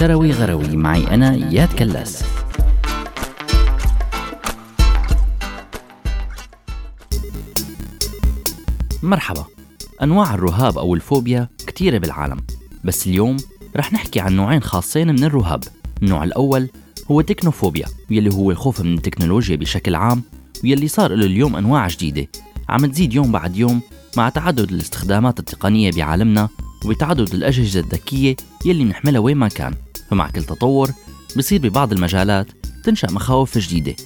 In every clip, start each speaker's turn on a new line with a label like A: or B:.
A: شروي غروي. معي أنا إياد كلاس. مرحبا. أنواع الرهاب أو الفوبيا كتيرة بالعالم بس اليوم رح نحكي عن نوعين خاصين من الرهاب. النوع الأول هو تكنوفوبيا يلي هو الخوف من التكنولوجيا بشكل عام ويلي صار له اليوم أنواع جديدة. عم تزيد يوم بعد يوم مع تعدد الاستخدامات التقنية بعالمنا وبتعدد الأجهزة الذكية يلي بنحملها وين ما كان. فمع كل تطور بصير ببعض المجالات تنشأ مخاوف جديدة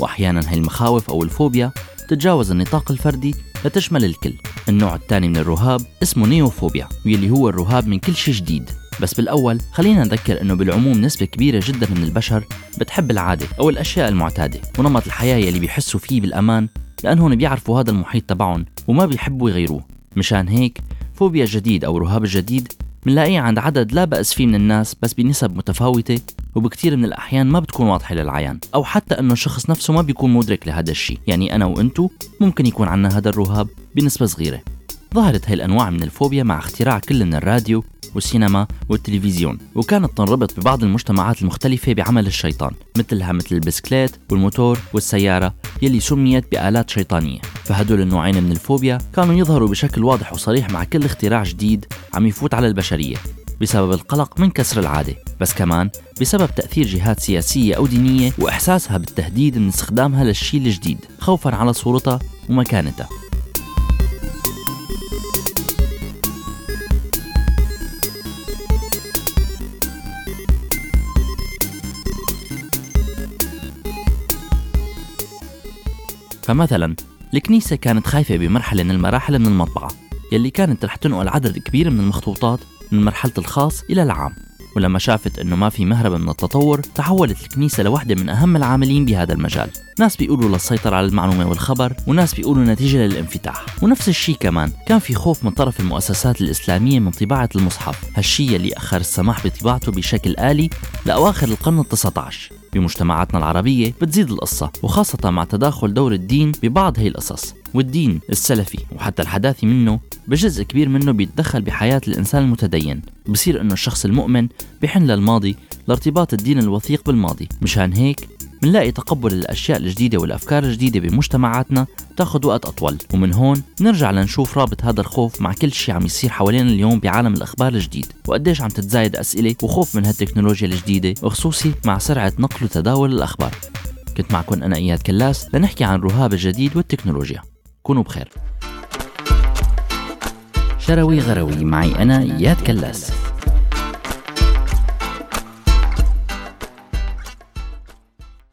A: وأحيانا هاي المخاوف أو الفوبيا تتجاوز النطاق الفردي لتشمل الكل. النوع الثاني من الرهاب اسمه نيوفوبيا واللي هو الرهاب من كل شيء جديد. بس بالأول خلينا نذكر أنه بالعموم نسبة كبيرة جدا من البشر بتحب العادة أو الأشياء المعتادة ونمط الحياة يلي بيحسوا فيه بالأمان لأنهم بيعرفوا هذا المحيط تبعهم وما بيحبوا يغيروه. مشان هيك فوبيا جديد أو رهاب الجديد منلاقيه عند عدد لا بأس فيه من الناس بس بنسب متفاوتة وبكثير من الأحيان ما بتكون واضحة للعيان أو حتى أنه الشخص نفسه ما بيكون مدرك لهذا الشيء. يعني أنا وأنتو ممكن يكون عنا هذا الرهاب بنسبة صغيرة. ظهرت هاي الأنواع من الفوبيا مع اختراع كل من الراديو والسينما والتلفزيون وكانت تنربط ببعض المجتمعات المختلفة بعمل الشيطان مثلها مثل البسكليت والموتور والسيارة يلي سميت بآلات شيطانية. فهدول النوعين من الفوبيا كانوا يظهروا بشكل واضح وصريح مع كل اختراع جديد عم يفوت على البشرية بسبب القلق من كسر العادة بس كمان بسبب تأثير جهات سياسية أو دينية وإحساسها بالتهديد من استخدامها للشيء الجديد خوفا على صورتها ومكانتها. فمثلا الكنيسة كانت خايفة بمرحلة من المراحل من المطبعة يلي كانت رح تنقل عدد كبير من المخطوطات من مرحلة الخاص إلى العام. ولما شافت إنه ما في مهرب من التطور تحولت الكنيسة لوحدة من أهم العاملين بهذا المجال. ناس بيقولوا للسيطرة على المعلومة والخبر وناس بيقولوا نتيجة للانفتاح. ونفس الشيء كمان كان في خوف من طرف المؤسسات الإسلامية من طباعة المصحف. هالشيء اللي أخر السماح بطباعته بشكل آلي لأواخر القرن التسعة عشر بمجتمعاتنا العربية بتزيد القصة وخاصة مع تداخل دور الدين ببعض هي القصص. والدين السلفي. وحتى الحداثي منه بجزء كبير منه بيتدخل بحياة الإنسان المتدين. بصير إنه الشخص المؤمن بحن للماضي لارتباط الدين الوثيق بالماضي. مشان هيك منلاقي تقبل الأشياء الجديدة والأفكار الجديدة بمجتمعاتنا تاخد وقت أطول. ومن هون نرجع لنشوف رابط هذا الخوف مع كل شيء عم يصير حوالينا اليوم بعالم الأخبار الجديد. وقديش عم تتزايد أسئلة وخوف من هالتكنولوجيا الجديدة وخصوصي مع سرعة نقل وتداول الأخبار. كنت معكم أنا إياد كلاس لنحكي عن رهاب الجديد والتكنولوجيا. كونوا بخير. شروي غروي معي أنا إياد كلاس.